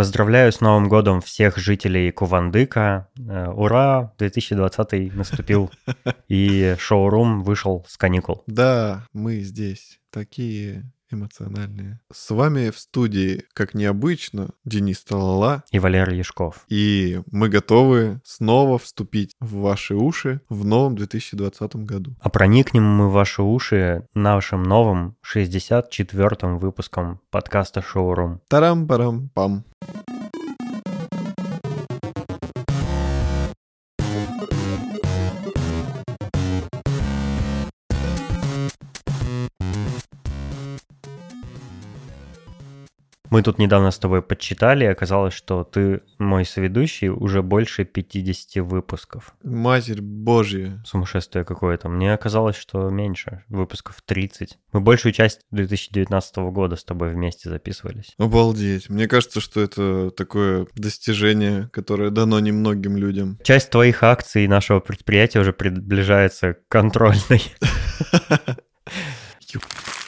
Поздравляю с Новым годом всех жителей Кувандыка. Э, ура, 2020 наступил, и шоурум вышел с каникул. Да, мы здесь такие эмоциональные. С вами в студии, как необычно, Денис Талала и Валерий Яшков. И мы готовы снова вступить в ваши уши в новом 2020 году. А проникнем мы в ваши уши нашим новым 64-м выпуском подкаста «Шоурум». Тарам-парам-пам. Мы тут недавно с тобой подсчитали, и оказалось, что ты мой соведущий уже больше 50 выпусков. Матерь Божья. Сумасшествие какое-то. Мне оказалось, что меньше, выпусков 30. Мы большую часть 2019 года с тобой вместе записывались. Обалдеть. Мне кажется, что это такое достижение, которое дано немногим людям. Часть твоих акций нашего предприятия уже приближается к контрольной.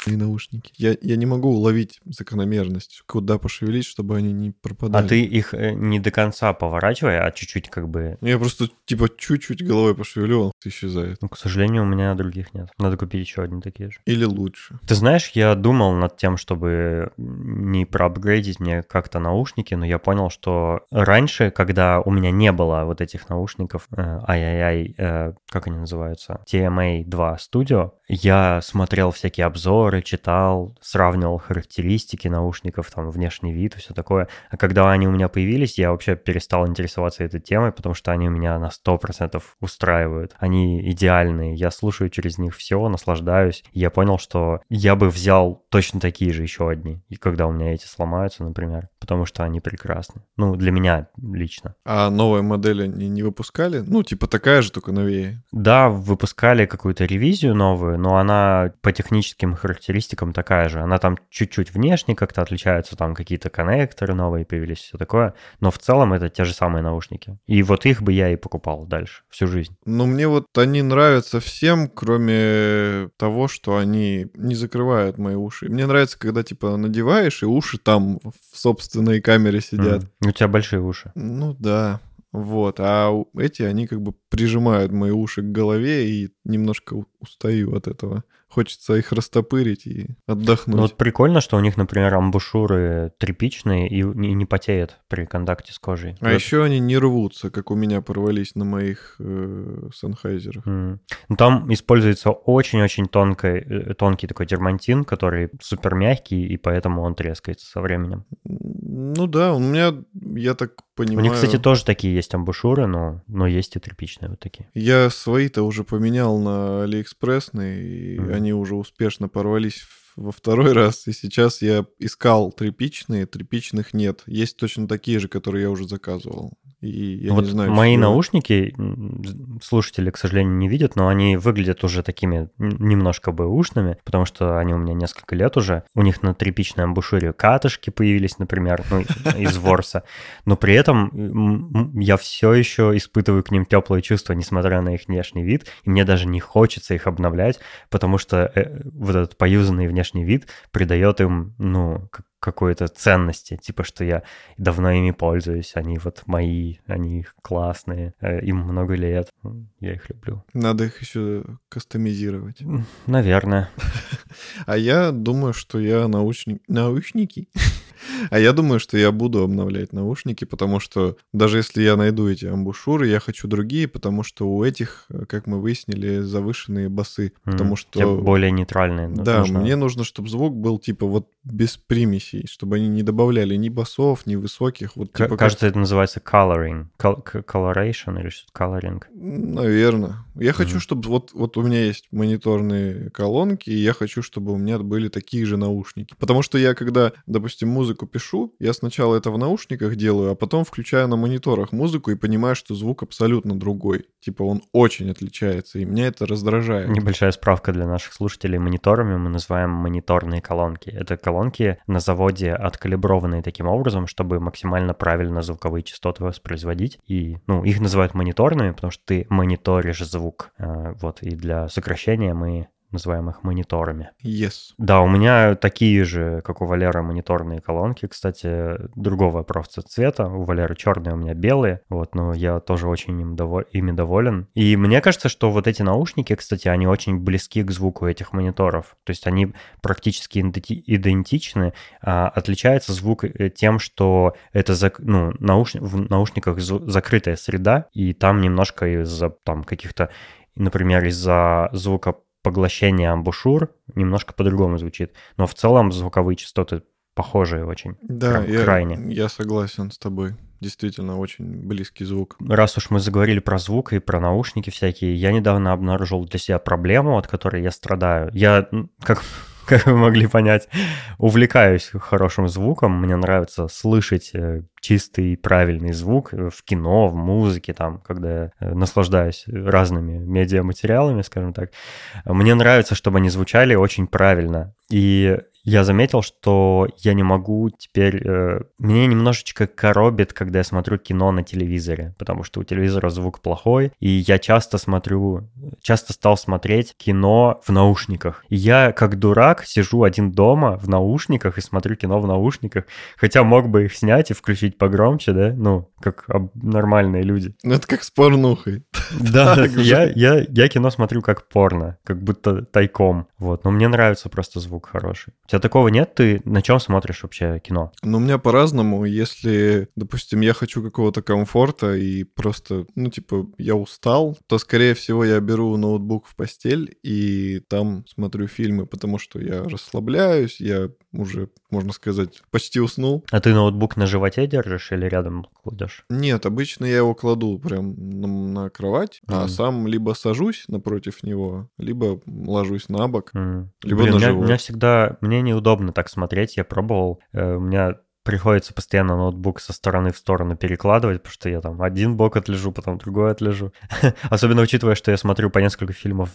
и наушники. Я, я не могу уловить закономерность, куда пошевелить, чтобы они не пропадали. А ты их э, не до конца поворачивай, а чуть-чуть как бы... Я просто типа чуть-чуть головой пошевелю, он исчезает. Ну, к сожалению, у меня других нет. Надо купить еще одни такие же. Или лучше. Ты знаешь, я думал над тем, чтобы не проапгрейдить мне как-то наушники, но я понял, что раньше, когда у меня не было вот этих наушников, э, ай-яй-яй, э, как они называются, TMA 2 Studio, я смотрел всякие обзоры, читал, сравнивал характеристики наушников, там, внешний вид и все такое. А когда они у меня появились, я вообще перестал интересоваться этой темой, потому что они у меня на 100% устраивают. Они идеальные, я слушаю через них все, наслаждаюсь. И я понял, что я бы взял точно такие же еще одни, и когда у меня эти сломаются, например, потому что они прекрасны. Ну, для меня лично. А новые модели они не выпускали? Ну, типа такая же, только новее. Да, выпускали какую-то ревизию новую, но она по техническим характеристикам такая же. Она там чуть-чуть внешне как-то отличается, там какие-то коннекторы новые появились, все такое. Но в целом это те же самые наушники. И вот их бы я и покупал дальше, всю жизнь. Ну, мне вот они нравятся всем, кроме того, что они не закрывают мои уши. Мне нравится, когда, типа, надеваешь, и уши там в собственной камере сидят. Mm. У тебя большие уши. Ну, да. Вот, а эти, они как бы прижимают мои уши к голове и немножко устаю от этого. Хочется их растопырить и отдохнуть. Ну вот прикольно, что у них, например, амбушюры тряпичные и не, не потеют при контакте с кожей. А вот. еще они не рвутся, как у меня порвались на моих э, санхайзерах. Mm. Ну, там используется очень-очень тонкий, э, тонкий такой дермантин, который супер мягкий, и поэтому он трескается со временем. Ну да, у меня, я так понимаю... У них, кстати, тоже такие есть амбушюры, но, но есть и тряпичные вот такие. Я свои-то уже поменял на Алиэкспрессные, и mm. они уже успешно порвались во второй раз, и сейчас я искал тряпичные, тряпичных нет. Есть точно такие же, которые я уже заказывал. И я вот не знаю, мои что... наушники слушатели, к сожалению, не видят, но они выглядят уже такими немножко бэушными, потому что они у меня несколько лет уже. У них на тряпичной амбушюре катышки появились, например, ну, из ворса. Но при этом я все еще испытываю к ним теплые чувства, несмотря на их внешний вид. И мне даже не хочется их обновлять, потому что э, вот этот поюзанный внешний вид придает им, ну, какой-то ценности, типа, что я давно ими пользуюсь, они вот мои, они классные, э, им много лет, я их люблю. Надо их еще кастомизировать. Наверное. А я думаю, что я научник... научники. А я думаю, что я буду обновлять наушники, потому что даже если я найду эти амбушюры, я хочу другие, потому что у этих, как мы выяснили, завышенные басы. Потому что... более нейтральные. Да, мне нужно, чтобы звук был типа вот без примесей, чтобы они не добавляли ни басов, ни высоких. Вот, типа, Кажется, как... это называется coloring. Coloration или что-то coloring. Наверное. Я mm-hmm. хочу, чтобы вот, вот у меня есть мониторные колонки, и я хочу, чтобы у меня были такие же наушники. Потому что я, когда, допустим, музыку пишу, я сначала это в наушниках делаю, а потом включаю на мониторах музыку и понимаю, что звук абсолютно другой. Типа он очень отличается, и меня это раздражает. Небольшая справка для наших слушателей. Мониторами мы называем мониторные колонки. Это колонки на заводе откалиброванные таким образом, чтобы максимально правильно звуковые частоты воспроизводить. И, ну, их называют мониторными, потому что ты мониторишь звук. Э, вот, и для сокращения мы называемых мониторами. Yes. Да, у меня такие же, как у Валеры, мониторные колонки, кстати, другого просто цвета. У Валеры черные, у меня белые. Вот, но я тоже очень им доволь... ими доволен. И мне кажется, что вот эти наушники, кстати, они очень близки к звуку этих мониторов. То есть они практически идентичны. А отличается звук э, тем, что это зак... ну, науш... в наушниках закрытая среда, и там немножко из-за там каких-то, например, из-за звука поглощения амбушюр немножко по-другому звучит. Но в целом звуковые частоты похожие очень. Да, я, крайне. я согласен с тобой. Действительно, очень близкий звук. Раз уж мы заговорили про звук и про наушники всякие, я недавно обнаружил для себя проблему, от которой я страдаю. Я, как как вы могли понять, увлекаюсь хорошим звуком. Мне нравится слышать э, чистый правильный звук в кино, в музыке, там, когда я э, наслаждаюсь разными медиаматериалами, скажем так. Мне нравится, чтобы они звучали очень правильно. И я заметил, что я не могу теперь... Э, мне немножечко коробит, когда я смотрю кино на телевизоре, потому что у телевизора звук плохой, и я часто смотрю, часто стал смотреть кино в наушниках. И я, как дурак, сижу один дома в наушниках и смотрю кино в наушниках, хотя мог бы их снять и включить погромче, да, ну, как нормальные люди. Ну, это как с порнухой. Да, я, я, я кино смотрю как порно, как будто тайком, вот, но мне нравится просто звук хороший тебя такого нет? Ты на чем смотришь вообще кино? Ну, у меня по-разному. Если, допустим, я хочу какого-то комфорта и просто, ну, типа, я устал, то, скорее всего, я беру ноутбук в постель и там смотрю фильмы, потому что я расслабляюсь, я уже, можно сказать, почти уснул. А ты ноутбук на животе держишь или рядом кладешь? Нет, обычно я его кладу прям на, на кровать, mm. а сам либо сажусь напротив него, либо ложусь на бок, mm. либо Блин, на меня, живот. Меня всегда, мне неудобно так смотреть, я пробовал. Э, у меня приходится постоянно ноутбук со стороны в сторону перекладывать, потому что я там один бок отлежу, потом другой отлежу. Особенно учитывая, что я смотрю по несколько фильмов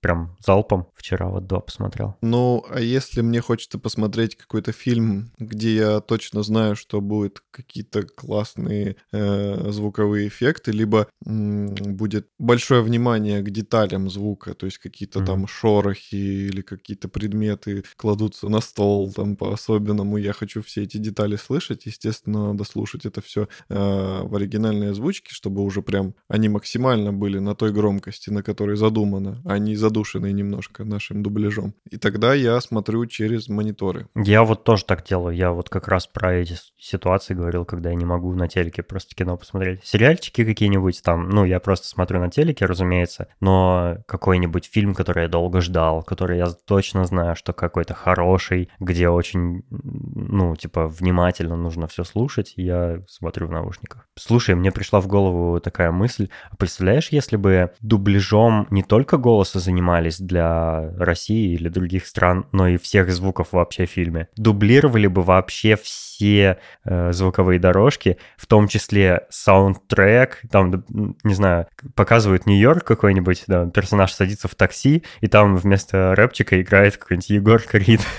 прям залпом. Вчера вот до посмотрел. Ну, а если мне хочется посмотреть какой-то фильм, где я точно знаю, что будут какие-то классные э, звуковые эффекты, либо м- будет большое внимание к деталям звука, то есть какие-то mm-hmm. там шорохи или какие-то предметы кладутся на стол там по-особенному, я хочу все эти детали детали слышать, естественно, надо слушать это все э, в оригинальной озвучке, чтобы уже прям они максимально были на той громкости, на которой задумано, а не задушенные немножко нашим дубляжом. И тогда я смотрю через мониторы. Я вот тоже так делаю. Я вот как раз про эти ситуации говорил, когда я не могу на телеке просто кино посмотреть. Сериальчики какие-нибудь там, ну, я просто смотрю на телеке, разумеется, но какой-нибудь фильм, который я долго ждал, который я точно знаю, что какой-то хороший, где очень, ну, типа, в внимательно нужно все слушать, я смотрю в наушниках. Слушай, мне пришла в голову такая мысль. А представляешь, если бы дубляжом не только голоса занимались для России или других стран, но и всех звуков вообще в фильме, дублировали бы вообще все э, звуковые дорожки, в том числе саундтрек, там, не знаю, показывают Нью-Йорк какой-нибудь, да, персонаж садится в такси, и там вместо рэпчика играет какой-нибудь Егор Крид.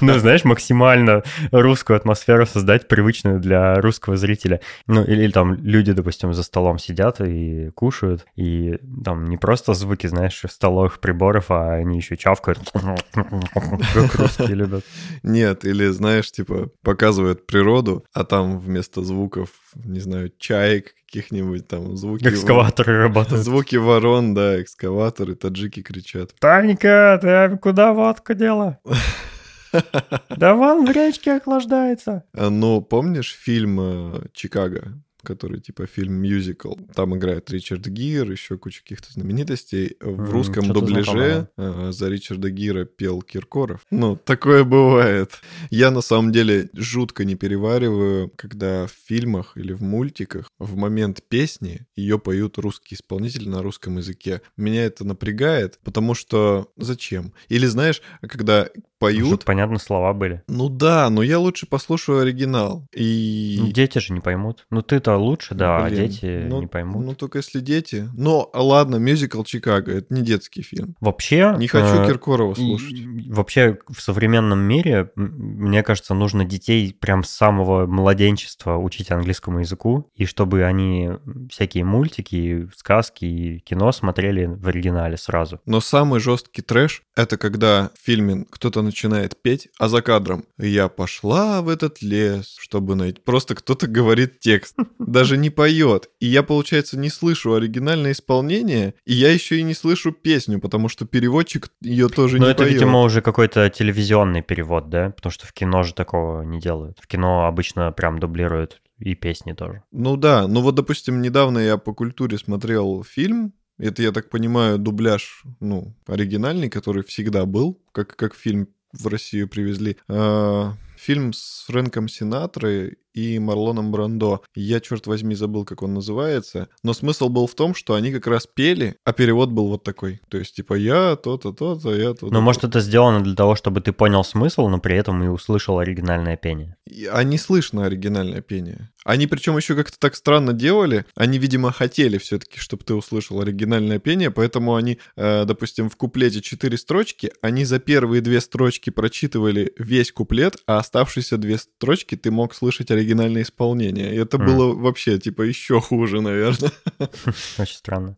Ну, знаешь, максимально русскую атмосферу создать привычную для русского зрителя. Ну, или, или там люди, допустим, за столом сидят и кушают, и там не просто звуки, знаешь, столовых приборов, а они еще чавкают, как русские любят. Нет, или, знаешь, типа, показывают природу, а там вместо звуков, не знаю, чаек каких-нибудь там звуки... Экскаваторы работают. Звуки ворон, да, экскаваторы, таджики кричат. Танька, ты куда водку дела? Да вон в речке охлаждается. Ну, помнишь фильм э, «Чикаго»? который типа фильм-мюзикл. Там играет Ричард Гир, еще куча каких-то знаменитостей. В русском дубляже э, за Ричарда Гира пел Киркоров. Ну, такое бывает. Я на самом деле жутко не перевариваю, когда в фильмах или в мультиках в момент песни ее поют русские исполнители на русском языке. Меня это напрягает, потому что зачем? Или знаешь, когда поют. Чтобы понятно слова были. Ну да, но я лучше послушаю оригинал. И... Ну, дети же не поймут. Ну ты-то лучше, да, а Блин, дети ну- не поймут. Ну только если дети. Но ладно, мюзикл Чикаго, это не детский фильм. Вообще... Не хочу э, Киркорова слушать. Вообще в современном мире, мне кажется, нужно детей прям с самого младенчества учить английскому языку, и чтобы они всякие мультики, сказки и кино смотрели в оригинале сразу. Но самый жесткий трэш — это когда в фильме кто-то начинает петь, а за кадром «Я пошла в этот лес, чтобы найти...» Просто кто-то говорит текст, даже не поет. И я, получается, не слышу оригинальное исполнение, и я еще и не слышу песню, потому что переводчик ее тоже Но не это, поет. видимо, уже какой-то телевизионный перевод, да? Потому что в кино же такого не делают. В кино обычно прям дублируют и песни тоже. Ну да, ну вот, допустим, недавно я по культуре смотрел фильм, это, я так понимаю, дубляж, ну, оригинальный, который всегда был, как, как фильм в Россию привезли. А, Фильм с Фрэнком Синатрой и Марлоном Брандо. Я, черт возьми, забыл, как он называется. Но смысл был в том, что они как раз пели, а перевод был вот такой. То есть, типа, я то-то, то-то, я то-то. Ну, может, это сделано для того, чтобы ты понял смысл, но при этом и услышал оригинальное пение. А не слышно оригинальное пение. Они причем еще как-то так странно делали. Они, видимо, хотели все-таки, чтобы ты услышал оригинальное пение, поэтому они, э, допустим, в куплете четыре строчки, они за первые две строчки прочитывали весь куплет, а оставшиеся две строчки ты мог слышать оригинальное исполнение. И это М. было вообще, типа, еще хуже, наверное. Очень странно.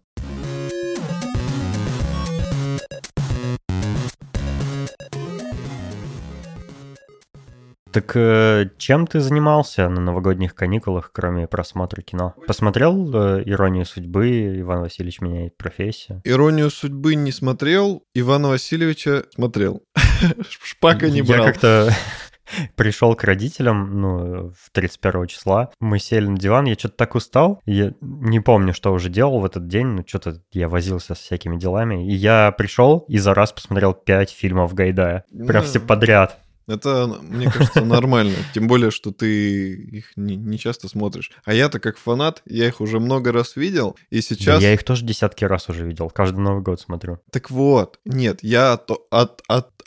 Так э, чем ты занимался на новогодних каникулах, кроме просмотра кино? Посмотрел э, «Иронию судьбы», Иван Васильевич меняет профессию? Иронию судьбы не смотрел, Ивана Васильевича смотрел. Шпака не брал. Я как-то пришел к родителям, ну, в 31 числа. Мы сели на диван, я что-то так устал. Я не помню, что уже делал в этот день, ну, что-то я возился с всякими делами. И я пришел и за раз посмотрел 5 фильмов Гайдая. Прям Ну, все подряд. Это, мне кажется, нормально. Тем более, что ты их не, не часто смотришь. А я-то как фанат, я их уже много раз видел, и Да сейчас... я их тоже десятки раз уже видел, каждый Новый год смотрю. Так вот, нет, я то, от, от,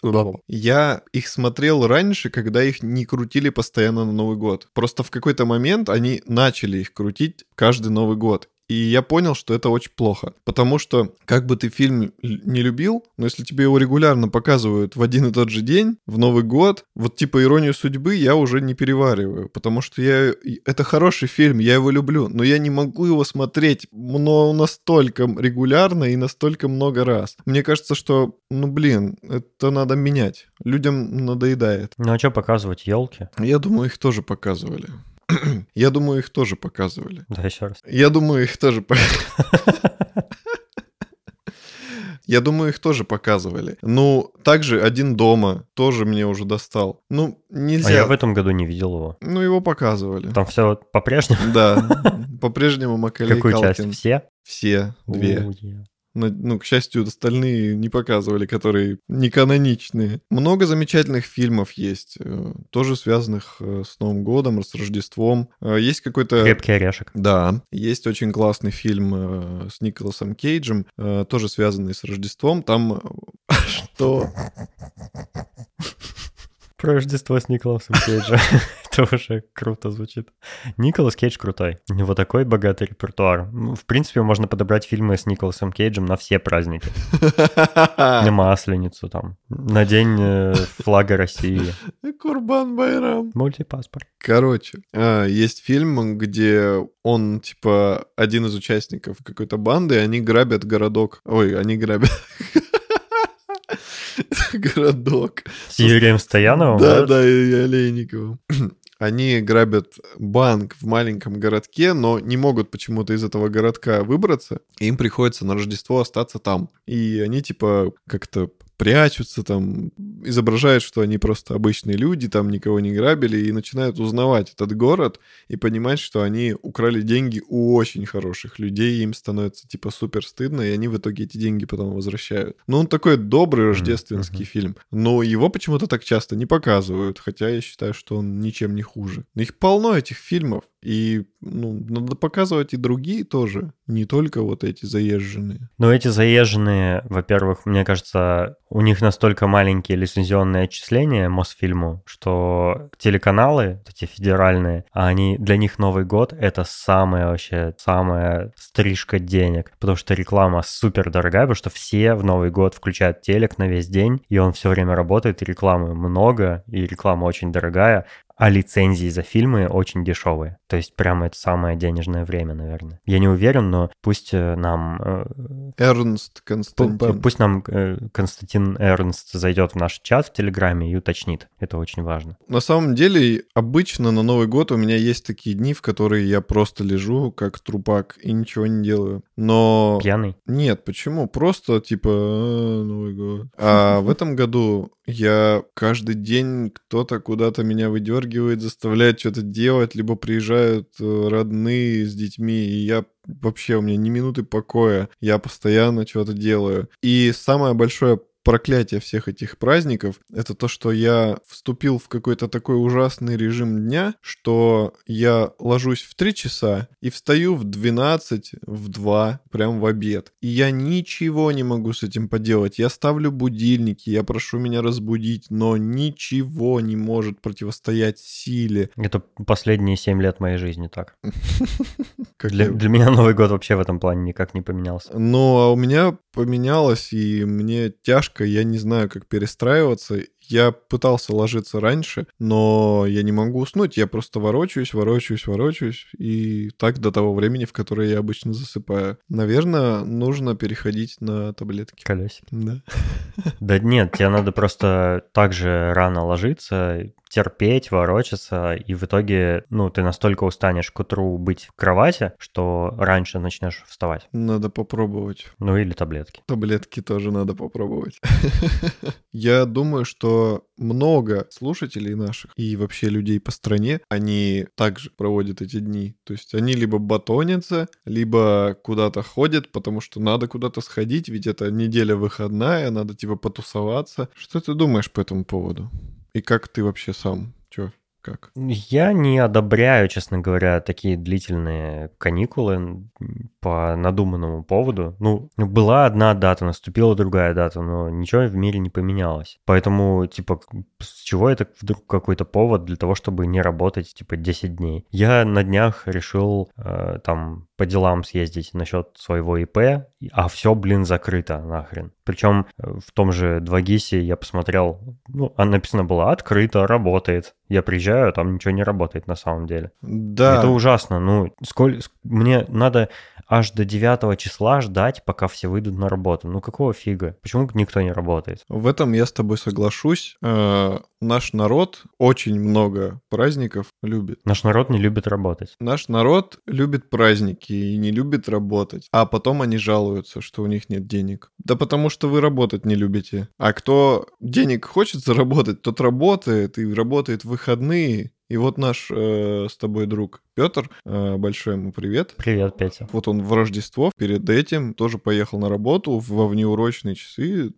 я их смотрел раньше, когда их не крутили постоянно на Новый год. Просто в какой-то момент они начали их крутить каждый Новый год. И я понял, что это очень плохо. Потому что, как бы ты фильм не любил, но если тебе его регулярно показывают в один и тот же день, в Новый год, вот типа «Иронию судьбы» я уже не перевариваю. Потому что я... это хороший фильм, я его люблю, но я не могу его смотреть но настолько регулярно и настолько много раз. Мне кажется, что, ну блин, это надо менять. Людям надоедает. Ну а что показывать, елки? Я думаю, их тоже показывали. Я думаю, их тоже показывали. Да, еще раз. Я думаю, их тоже Я думаю, их тоже показывали. Ну, также «Один дома» тоже мне уже достал. Ну, нельзя. А я в этом году не видел его. Ну, его показывали. Там все по-прежнему. Да, по-прежнему Макалей Какую часть? Калкин. Все? Все, две. Ну, к счастью, остальные не показывали, которые не каноничные. Много замечательных фильмов есть, э, тоже связанных э, с Новым годом, с Рождеством. Э, Есть какой-то... Крепкий орешек. Да, есть очень классный фильм с Николасом Кейджем, тоже связанный с Рождеством. Там что? Про Рождество с Николасом Кейджем. Это уже круто звучит. Николас Кейдж крутой. У него такой богатый репертуар. Ну, В принципе, можно подобрать фильмы с Николасом Кейджем на все праздники. На Масленицу там. На день э, флага России. Курбан Байрам. Мультипаспорт. Короче, а, есть фильм, где он, типа, один из участников какой-то банды, и они грабят городок. Ой, они грабят... Городок. С Юрием Стояновым? Да, да, и Олейниковым. Они грабят банк в маленьком городке, но не могут почему-то из этого городка выбраться. И им приходится на Рождество остаться там. И они типа как-то прячутся там, изображают, что они просто обычные люди, там никого не грабили, и начинают узнавать этот город и понимать, что они украли деньги у очень хороших людей, им становится типа супер стыдно, и они в итоге эти деньги потом возвращают. Ну, он такой добрый рождественский мгм. фильм, но его почему-то так часто не показывают, хотя я считаю, что он ничем не хуже. Их полно этих фильмов. И ну, надо показывать и другие тоже, не только вот эти заезженные. Но эти заезженные, во-первых, мне кажется, у них настолько маленькие лицензионные отчисления Мосфильму, что телеканалы, эти федеральные, они для них Новый год — это самая вообще, самая стрижка денег, потому что реклама супер дорогая, потому что все в Новый год включают телек на весь день, и он все время работает, и рекламы много, и реклама очень дорогая, а лицензии за фильмы очень дешевые. То есть прямо это самое денежное время, наверное. Я не уверен, но пусть э, нам... Э, Эрнст Константин. Пусть нам э, Константин Эрнст зайдет в наш чат в Телеграме и уточнит. Это очень важно. На самом деле, обычно на Новый год у меня есть такие дни, в которые я просто лежу как трупак и ничего не делаю. Но... Пьяный? Нет, почему? Просто типа Новый год. А в этом году я каждый день кто-то куда-то меня выдергивает, заставляет что-то делать, либо приезжают э, родные с детьми, и я вообще у меня ни минуты покоя, я постоянно что-то делаю. И самое большое проклятие всех этих праздников, это то, что я вступил в какой-то такой ужасный режим дня, что я ложусь в 3 часа и встаю в 12, в 2, прям в обед. И я ничего не могу с этим поделать. Я ставлю будильники, я прошу меня разбудить, но ничего не может противостоять силе. Это последние 7 лет моей жизни так. Для, для меня Новый год вообще в этом плане никак не поменялся. Ну, а у меня поменялось, и мне тяжко, я не знаю, как перестраиваться. Я пытался ложиться раньше, но я не могу уснуть. Я просто ворочаюсь, ворочаюсь, ворочаюсь. И так до того времени, в которое я обычно засыпаю. Наверное, нужно переходить на таблетки. Колесик. Да. Да нет, тебе надо просто так же рано ложиться, терпеть, ворочаться, и в итоге, ну, ты настолько устанешь к утру быть в кровати, что раньше начнешь вставать. Надо попробовать. Ну или таблетки. Таблетки тоже надо попробовать. Я думаю, что много слушателей наших и вообще людей по стране, они также проводят эти дни. То есть они либо батонятся, либо куда-то ходят, потому что надо куда-то сходить, ведь это неделя выходная, надо типа потусоваться. Что ты думаешь по этому поводу? И как ты вообще сам? Чё? Как? Я не одобряю, честно говоря, такие длительные каникулы по надуманному поводу. Ну, была одна дата, наступила другая дата, но ничего в мире не поменялось. Поэтому, типа, с чего это вдруг какой-то повод для того, чтобы не работать, типа, 10 дней? Я на днях решил э, там по делам съездить насчет своего ИП, а все, блин, закрыто нахрен. Причем э, в том же 2GIS я посмотрел, ну, а написано было «открыто, работает». Я приезжаю, а там ничего не работает на самом деле. Да. Это ужасно. Ну, сколь... мне надо аж до 9 числа ждать, пока все выйдут на работу. Ну какого фига? Почему никто не работает? В этом я с тобой соглашусь. Э, наш народ очень много праздников любит. Наш народ не любит работать. Наш народ любит праздники и не любит работать. А потом они жалуются, что у них нет денег. Да потому что вы работать не любите. А кто денег хочет заработать, тот работает и работает в выходные. И вот наш э, с тобой друг Петр, э, большой ему привет. Привет, Петя. Вот он в Рождество перед этим тоже поехал на работу во внеурочные часы.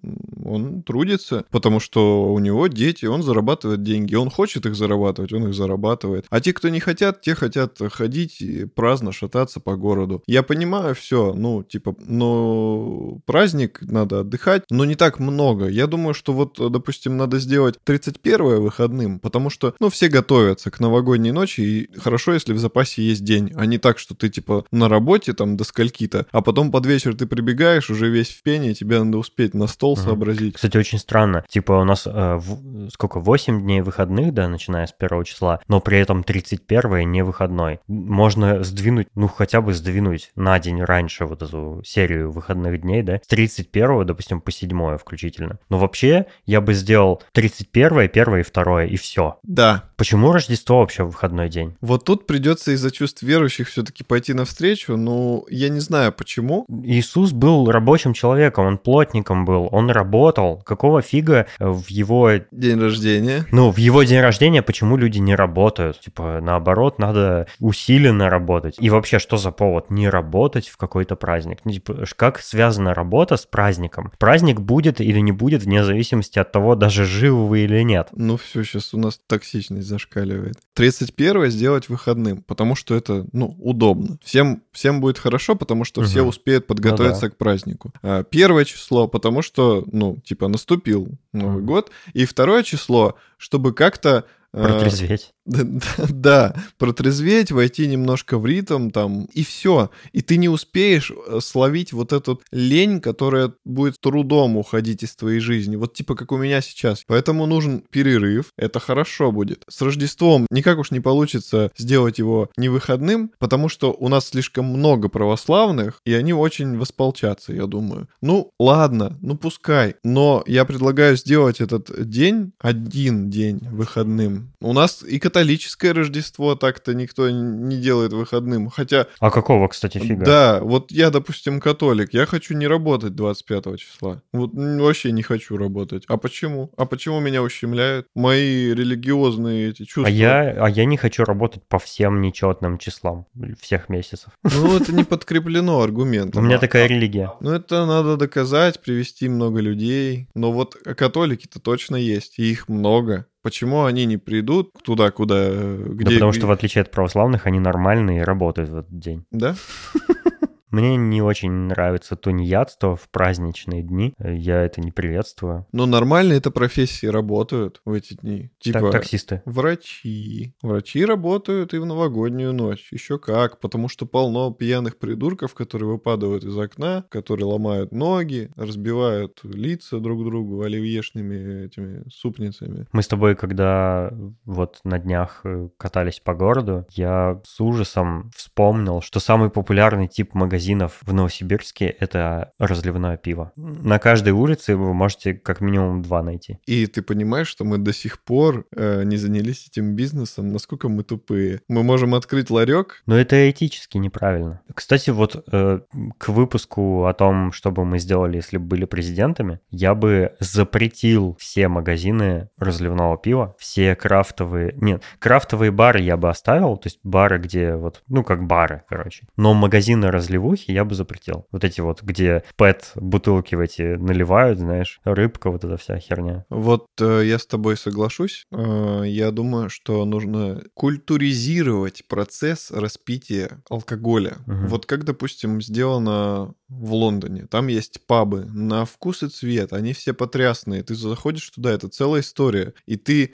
Он трудится, потому что у него дети, он зарабатывает деньги. Он хочет их зарабатывать, он их зарабатывает. А те, кто не хотят, те хотят ходить и праздно шататься по городу. Я понимаю все, ну, типа, но праздник, надо отдыхать, но не так много. Я думаю, что вот, допустим, надо сделать 31 выходным, потому что, ну, все готовятся к новогодней ночи, и хорошо, если в запасе есть день, а не так, что ты типа на работе там до скольки-то, а потом под вечер ты прибегаешь уже весь в пене, тебе надо успеть на стол угу. сообразить. Кстати, очень странно. Типа у нас э, в, сколько, 8 дней выходных, да, начиная с первого числа, но при этом 31 не выходной. Можно сдвинуть, ну хотя бы сдвинуть на день раньше вот эту серию выходных дней, да, с 31, допустим, по 7 включительно. Но вообще я бы сделал 31, 1 и 2 и все. Да. Почему Рождество вообще выходной день? Вот тут придется из-за чувств верующих все-таки пойти навстречу. Ну, я не знаю почему. Иисус был рабочим человеком, он плотником был, он работал. Какого фига в его... День рождения. Ну, в его день рождения почему люди не работают? Типа, наоборот, надо усиленно работать. И вообще, что за повод не работать в какой-то праздник? Ну, типа, как связана работа с праздником? Праздник будет или не будет вне зависимости от того, даже живы вы или нет. Ну, все, сейчас у нас токсичность ревность зашкаливает. 31 сделать выходным, потому что это, ну, удобно. Всем, всем будет хорошо, потому что угу. все успеют подготовиться ну, да. к празднику. А, первое число, потому что, ну, типа, наступил Новый угу. год. И второе число, чтобы как-то Протрезветь. Да, протрезветь, войти немножко в ритм там, и все. И ты не успеешь э, словить вот эту лень, которая будет трудом уходить из твоей жизни. Вот типа как у меня сейчас. Поэтому нужен перерыв. Это хорошо будет. С Рождеством никак уж не получится сделать его не выходным, потому что у нас слишком много православных, и они очень восполчатся, я думаю. Ну, ладно, ну пускай. Но я предлагаю сделать этот день, один день выходным. У нас и католическое Рождество так-то никто не делает выходным. Хотя... А какого, кстати, фига? Да, вот я, допустим, католик. Я хочу не работать 25 числа. Вот вообще не хочу работать. А почему? А почему меня ущемляют? Мои религиозные эти чувства. А я, а я не хочу работать по всем нечетным числам всех месяцев. Ну, это не подкреплено аргументом. У меня такая религия. Ну, это надо доказать, привести много людей. Но вот католики-то точно есть, и их много. Почему они не придут туда, куда... Где... Да потому что, в отличие от православных, они нормальные и работают в этот день. Да? Мне не очень нравится тунеядство в праздничные дни. Я это не приветствую. Но нормально это профессии работают в эти дни. Типа так, таксисты. Врачи. Врачи работают и в новогоднюю ночь. Еще как. Потому что полно пьяных придурков, которые выпадают из окна, которые ломают ноги, разбивают лица друг другу оливьешными этими супницами. Мы с тобой, когда вот на днях э, катались по городу, я с ужасом вспомнил, что самый популярный тип магазина магазинов в Новосибирске это разливное пиво. На каждой улице вы можете как минимум два найти. И ты понимаешь, что мы до сих пор э, не занялись этим бизнесом, насколько мы тупые. Мы можем открыть ларек. Но это этически неправильно. Кстати, вот э, к выпуску о том, что бы мы сделали, если бы были президентами, я бы запретил все магазины разливного пива, все крафтовые... Нет, крафтовые бары я бы оставил, то есть бары, где вот, ну, как бары, короче. Но магазины разливные пивухи я бы запретил. Вот эти вот, где пэт бутылки в эти наливают, знаешь, рыбка, вот эта вся херня. Вот э, я с тобой соглашусь. Э, я думаю, что нужно культуризировать процесс распития алкоголя. Угу. Вот как, допустим, сделано в Лондоне. Там есть пабы на вкус и цвет. Они все потрясные. Ты заходишь туда, это целая история. И ты,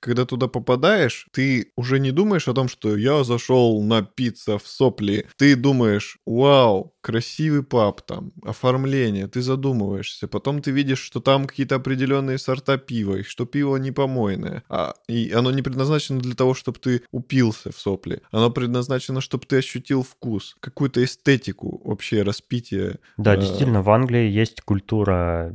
когда туда попадаешь, ты уже не думаешь о том, что я зашел на пицца в сопли. Ты думаешь, вау, красивый паб там, оформление, ты задумываешься. Потом ты видишь, что там какие-то определенные сорта пива, и что пиво не помойное. А, и оно не предназначено для того, чтобы ты упился в сопли. Оно предназначено, чтобы ты ощутил вкус, какую-то эстетику вообще распития. Да, э... действительно, в Англии есть культура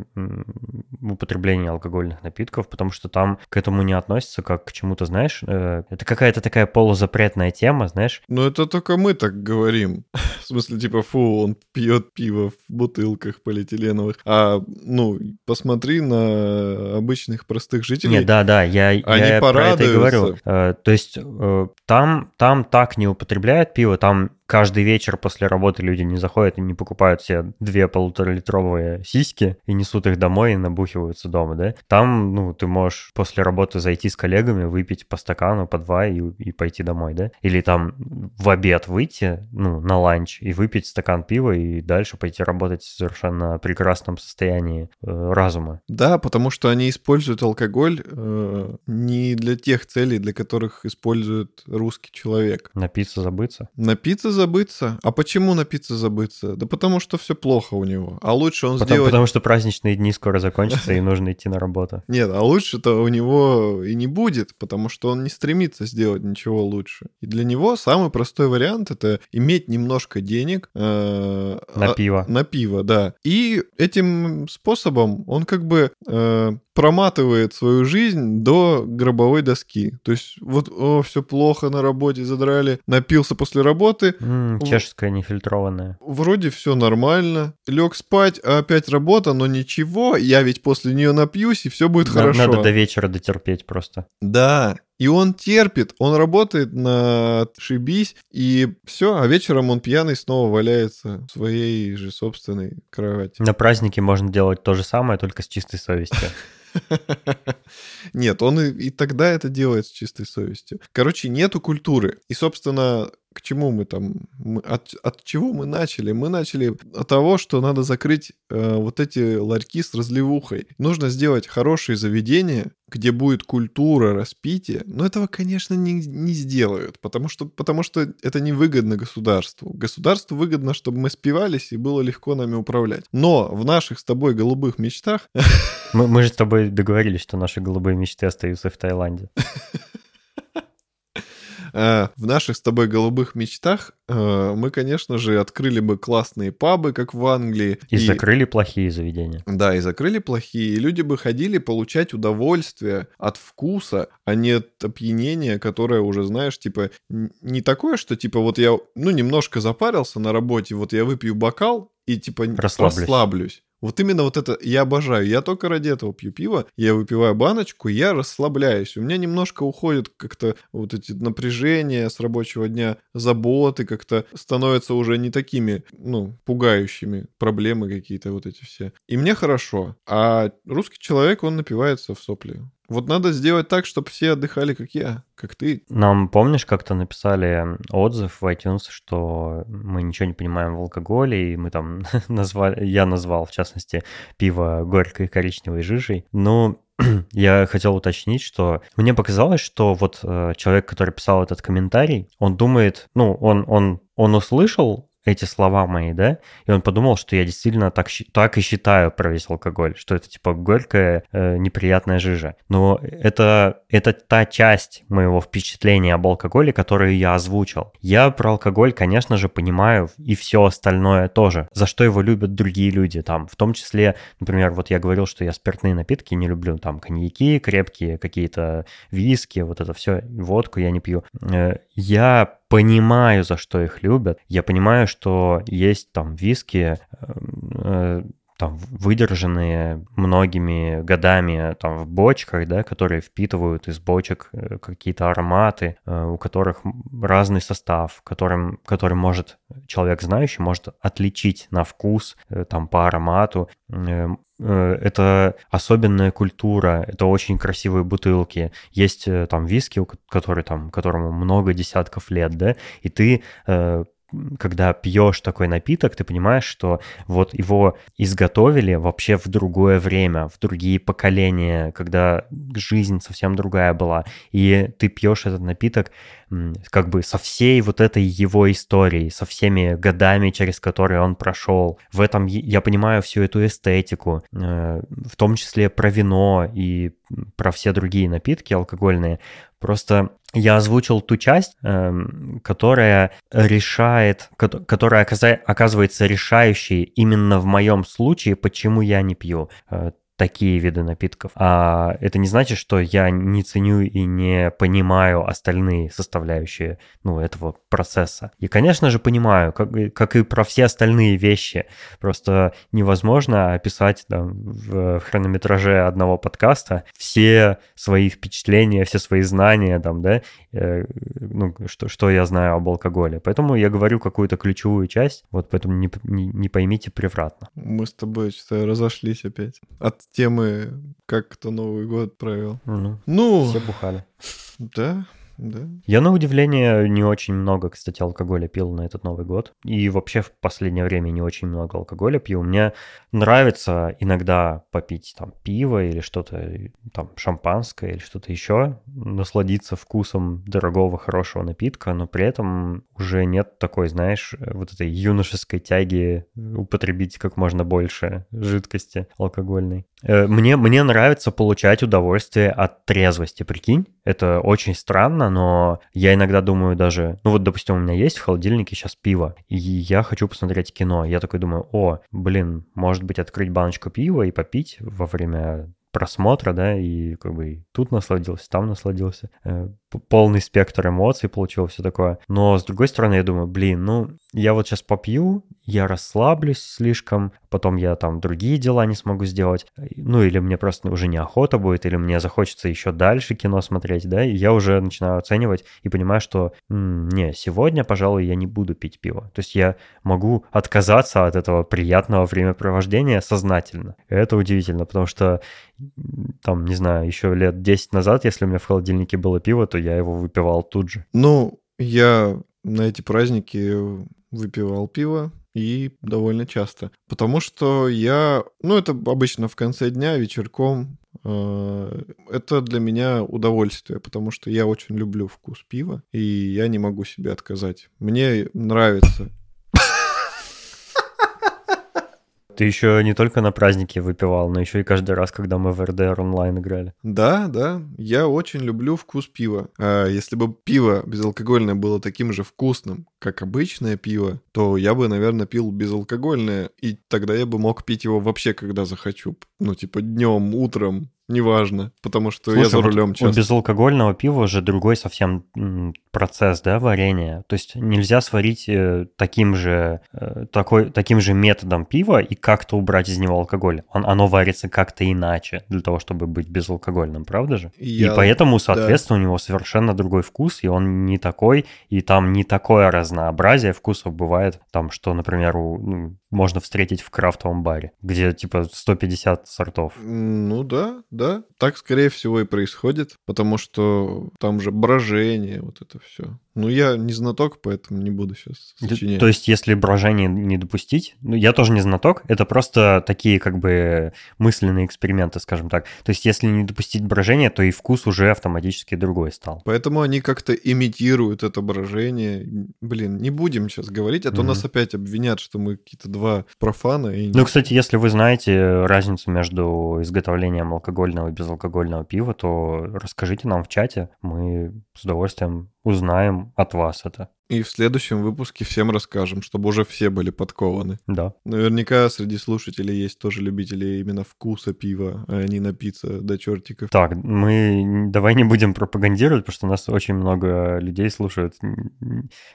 употребления алкогольных напитков, потому что там к этому не относятся как к чему-то, знаешь, э, это какая-то такая полузапретная тема, знаешь. Но это только мы так говорим. в смысле, типа, фу, он пьет пиво в бутылках полиэтиленовых. А, ну, посмотри на обычных простых жителей. Нет, да, да, я, Они я про это и говорю. Э, то есть э, там, там так не употребляют пиво, там каждый вечер после работы люди не заходят и не покупают себе две полуторалитровые сиськи и несут их домой и набухиваются дома, да? Там, ну, ты можешь после работы зайти с коллегами, выпить по стакану, по два и, и пойти домой, да? Или там в обед выйти, ну, на ланч и выпить стакан пива и дальше пойти работать в совершенно прекрасном состоянии э, разума. Да, потому что они используют алкоголь э, не для тех целей, для которых использует русский человек. Напиться, забыться? Напиться, забыться. А почему напиться забыться? Да потому что все плохо у него. А лучше он потому, сделать... Потому что праздничные дни скоро закончатся, и нужно идти на работу. Нет, а лучше-то у него и не будет, потому что он не стремится сделать ничего лучше. И для него самый простой вариант — это иметь немножко денег... Э, на пиво. На пиво, да. И этим способом он как бы э, проматывает свою жизнь до гробовой доски. То есть вот, о, все плохо на работе, задрали, напился после работы. Mm, чешская нефильтрованная. Вроде все нормально. Лег спать, а опять работа, но ничего, я ведь после нее напьюсь, и все будет хорошо. Надо до вечера дотерпеть просто. Да, и он терпит, он работает на шибись, и все, а вечером он пьяный снова валяется в своей же собственной кровати. На празднике можно делать то же самое, только с чистой совестью. Нет, он и, и тогда это делает с чистой совестью. Короче, нету культуры. И, собственно, к чему мы там, мы, от, от чего мы начали? Мы начали от того, что надо закрыть э, вот эти ларьки с разливухой. Нужно сделать хорошие заведения, где будет культура распития. Но этого, конечно, не, не сделают, потому что, потому что это невыгодно государству. Государству выгодно, чтобы мы спивались и было легко нами управлять. Но в наших с тобой голубых мечтах... Мы, мы же с тобой договорились, что наши голубые мечты остаются в Таиланде. Э, в наших с тобой голубых мечтах э, мы, конечно же, открыли бы классные пабы, как в Англии. И, и закрыли плохие заведения. Да, и закрыли плохие. И люди бы ходили получать удовольствие от вкуса, а не от опьянения, которое уже, знаешь, типа, не такое, что типа вот я, ну, немножко запарился на работе, вот я выпью бокал и типа расслаблюсь. расслаблюсь. Вот именно вот это я обожаю. Я только ради этого пью пиво. Я выпиваю баночку, я расслабляюсь. У меня немножко уходят как-то вот эти напряжения с рабочего дня, заботы как-то становятся уже не такими, ну, пугающими. Проблемы какие-то вот эти все. И мне хорошо. А русский человек, он напивается в сопли. Вот надо сделать так, чтобы все отдыхали, как я, как ты. Нам, помнишь, как-то написали отзыв в iTunes, что мы ничего не понимаем в алкоголе, и мы там назвали, я назвал, в частности, пиво горькой коричневой жижей. Ну, я хотел уточнить, что мне показалось, что вот э, человек, который писал этот комментарий, он думает, ну, он, он, он услышал эти слова мои, да, и он подумал, что я действительно так, так и считаю про весь алкоголь, что это типа горькая, э, неприятная жижа. Но это, это та часть моего впечатления об алкоголе, которую я озвучил. Я про алкоголь, конечно же, понимаю и все остальное тоже, за что его любят другие люди, там, в том числе, например, вот я говорил, что я спиртные напитки не люблю, там, коньяки крепкие, какие-то виски, вот это все, водку я не пью. Э, я понимаю, за что их любят. Я понимаю, что есть там виски, э, там, выдержанные многими годами там, в бочках, да, которые впитывают из бочек э, какие-то ароматы, э, у которых разный состав, которым, который может человек знающий может отличить на вкус, э, там, по аромату. Это особенная культура, это очень красивые бутылки. Есть там виски, который там, которому много десятков лет, да, и ты когда пьешь такой напиток, ты понимаешь, что вот его изготовили вообще в другое время, в другие поколения, когда жизнь совсем другая была. И ты пьешь этот напиток как бы со всей вот этой его историей, со всеми годами, через которые он прошел. В этом я понимаю всю эту эстетику, э, в том числе про вино и про все другие напитки алкогольные. Просто я озвучил ту часть, эм, которая решает, которая оказывается решающей именно в моем случае, почему я не пью. Такие виды напитков. А это не значит, что я не ценю и не понимаю остальные составляющие ну, этого процесса. И, конечно же, понимаю, как, как и про все остальные вещи. Просто невозможно описать там, в хронометраже одного подкаста все свои впечатления, все свои знания, там, да, э, ну, что, что я знаю об алкоголе. Поэтому я говорю какую-то ключевую часть, вот поэтому не, не, не поймите превратно. Мы с тобой что-то разошлись опять. От темы, как кто Новый год провел. Ну, ну все бухали. Да, да. Я на удивление не очень много, кстати, алкоголя пил на этот Новый год. И вообще в последнее время не очень много алкоголя пью. Мне нравится иногда попить там пиво или что-то, там шампанское или что-то еще, насладиться вкусом дорогого, хорошего напитка, но при этом уже нет такой, знаешь, вот этой юношеской тяги употребить как можно больше жидкости алкогольной. Э, мне, мне нравится получать удовольствие от трезвости, прикинь. Это очень странно, но я иногда думаю даже... Ну вот, допустим, у меня есть в холодильнике сейчас пиво, и я хочу посмотреть кино. Я такой думаю, о, блин, может быть, открыть баночку пива и попить во время просмотра, да, и как бы тут насладился, там насладился. Полный спектр эмоций получил, все такое. Но, с другой стороны, я думаю, блин, ну, я вот сейчас попью, я расслаблюсь слишком, потом я там другие дела не смогу сделать, ну, или мне просто уже неохота будет, или мне захочется еще дальше кино смотреть, да, и я уже начинаю оценивать и понимаю, что, м-м, не, сегодня, пожалуй, я не буду пить пиво. То есть я могу отказаться от этого приятного времяпровождения сознательно. Это удивительно, потому что там, не знаю, еще лет 10 назад, если у меня в холодильнике было пиво, то я его выпивал тут же. Ну, я на эти праздники выпивал пиво и довольно часто. Потому что я, ну, это обычно в конце дня, вечерком, э, это для меня удовольствие, потому что я очень люблю вкус пива, и я не могу себе отказать. Мне нравится Ты еще не только на празднике выпивал, но еще и каждый раз, когда мы в РДР онлайн играли. Да, да. Я очень люблю вкус пива. А если бы пиво безалкогольное было таким же вкусным, как обычное пиво, то я бы, наверное, пил безалкогольное, и тогда я бы мог пить его вообще, когда захочу. Ну, типа днем, утром, неважно, потому что Слушай, я за рулем вот часто. У безалкогольного пива уже другой совсем процесс, да, варенья. То есть нельзя сварить э, таким же, э, такой, таким же методом пива и как-то убрать из него алкоголь. Он, оно варится как-то иначе для того, чтобы быть безалкогольным, правда же? Я... И поэтому, соответственно, да. у него совершенно другой вкус, и он не такой, и там не такое разнообразие вкусов бывает, там, что, например, у, ну, можно встретить в крафтовом баре, где типа 150 сортов. Ну да, да. Так, скорее всего, и происходит, потому что там же брожение, вот это все. Ну, я не знаток, поэтому не буду сейчас сочинять. То есть, если брожение не допустить, ну, я тоже не знаток, это просто такие как бы мысленные эксперименты, скажем так. То есть, если не допустить брожение, то и вкус уже автоматически другой стал. Поэтому они как-то имитируют это брожение. Блин, не будем сейчас говорить, а то mm-hmm. нас опять обвинят, что мы какие-то два профана. И... Ну, кстати, если вы знаете разницу между изготовлением алкогольного и безалкогольного пива, то расскажите нам в чате, мы с удовольствием узнаем от вас это. И в следующем выпуске всем расскажем, чтобы уже все были подкованы. Да. Наверняка среди слушателей есть тоже любители именно вкуса пива, а не напиться до чертиков. Так, мы давай не будем пропагандировать, потому что нас очень много людей слушают,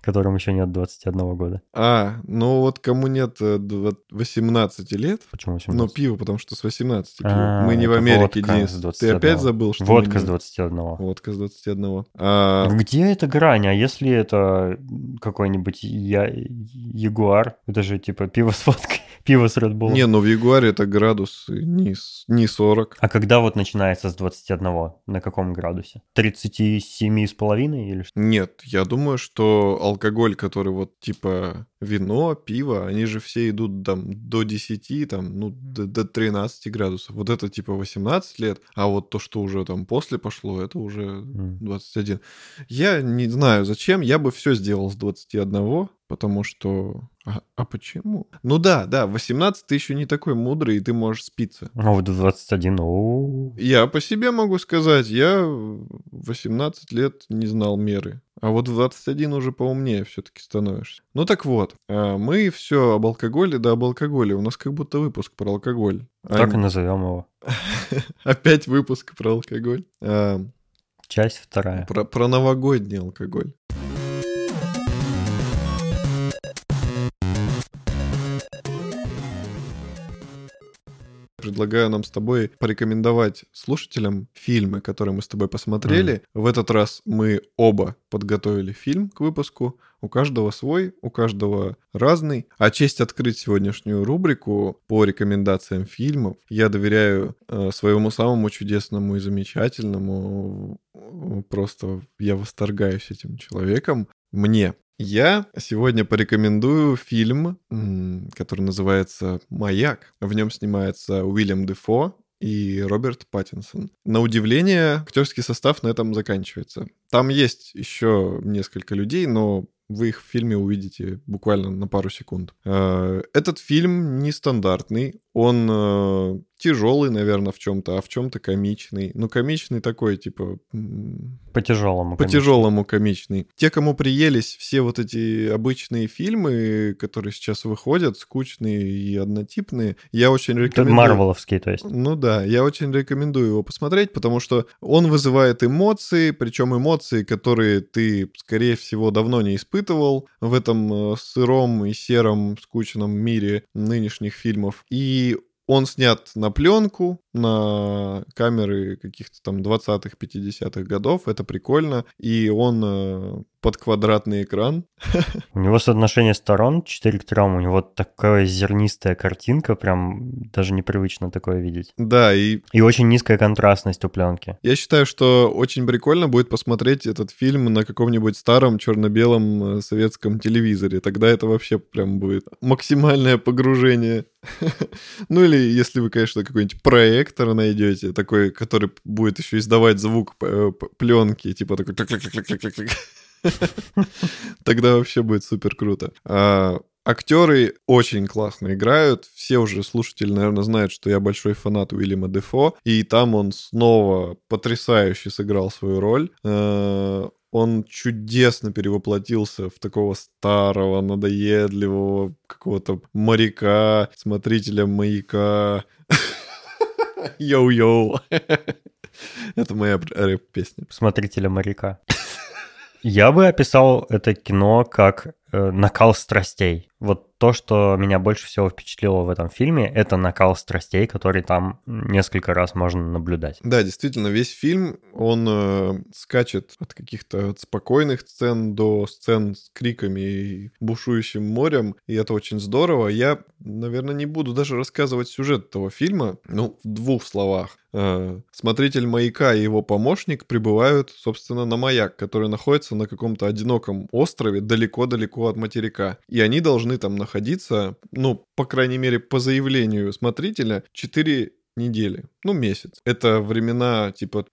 которым еще нет 21 года. А, ну вот кому нет 18 э, лет. Почему 18? Ну, пиво, потому что с 18 пиво. А, мы не в Америке, Денис. Ты опять забыл, что Водка с 21. Водка с 21. А... Где эта грань? А если это какой-нибудь я... Ягуар. Это же типа пиво с водкой, пиво с Red Bull. Не, ну в Ягуаре это градус не, не 40. А когда вот начинается с 21? На каком градусе? 37,5 или что? Нет, я думаю, что алкоголь, который вот типа вино, пиво, они же все идут там до 10, там, ну, до, до 13 градусов. Вот это типа 18 лет, а вот то, что уже там после пошло, это уже 21. Я не знаю, зачем, я бы все сделал с 21, потому что... А, а почему? Ну да, да, 18 ты еще не такой мудрый, и ты можешь спиться. А вот 21, о Я по себе могу сказать, я 18 лет не знал меры. А вот в 21 уже поумнее все-таки становишься. Ну так вот, а, мы все об алкоголе, да об алкоголе. У нас как будто выпуск про алкоголь. Так а... и назовем его. Опять выпуск про алкоголь. А, Часть вторая. Про, про новогодний алкоголь. Предлагаю нам с тобой порекомендовать слушателям фильмы, которые мы с тобой посмотрели. Mm. В этот раз мы оба подготовили фильм к выпуску. У каждого свой, у каждого разный. А честь открыть сегодняшнюю рубрику по рекомендациям фильмов я доверяю э, своему самому чудесному и замечательному. Просто я восторгаюсь этим человеком. Мне я сегодня порекомендую фильм, который называется «Маяк». В нем снимается Уильям Дефо и Роберт Паттинсон. На удивление, актерский состав на этом заканчивается. Там есть еще несколько людей, но вы их в фильме увидите буквально на пару секунд. Э, этот фильм нестандартный, Он э, тяжелый, наверное, в чем-то, а в чем-то комичный. Ну, комичный такой, типа... По тяжелому. По тяжелому комичный. Те, кому приелись все вот эти обычные фильмы, которые сейчас выходят, скучные и однотипные, я очень рекомендую... Марвеловские, то есть. Ну да, я очень рекомендую его посмотреть, потому что он вызывает эмоции, причем эмоции, которые ты, скорее всего, давно не испытывал в этом э, сыром и сером скучном мире нынешних фильмов. И он снят на пленку, на камеры каких-то там 20-х, 50-х годов. Это прикольно. И он э, под квадратный экран. У него соотношение сторон 4 к 3. У него такая зернистая картинка, прям даже непривычно такое видеть. Да, и... И очень низкая контрастность у пленки. Я считаю, что очень прикольно будет посмотреть этот фильм на каком-нибудь старом черно-белом э, советском телевизоре. Тогда это вообще прям будет максимальное погружение. Ну или если вы, конечно, какой-нибудь проектор найдете, такой, который будет еще издавать звук э, пленки, типа такой... Тогда вообще будет супер круто. А, актеры очень классно играют. Все уже слушатели, наверное, знают, что я большой фанат Уильяма Дефо. И там он снова потрясающе сыграл свою роль. А, он чудесно перевоплотился в такого старого, надоедливого какого-то моряка, смотрителя маяка. Йоу-йоу. Это моя рэп-песня. Смотрителя маяка. Я бы описал это кино как накал страстей. Вот то, что меня больше всего впечатлило в этом фильме, это накал страстей, который там несколько раз можно наблюдать. Да, действительно, весь фильм, он э, скачет от каких-то спокойных сцен до сцен с криками и бушующим морем, и это очень здорово. Я, наверное, не буду даже рассказывать сюжет этого фильма, ну, в двух словах. Э, смотритель маяка и его помощник прибывают, собственно, на маяк, который находится на каком-то одиноком острове далеко-далеко от материка. И они должны там находиться, ну, по крайней мере, по заявлению смотрителя, 4 недели, ну, месяц. Это времена типа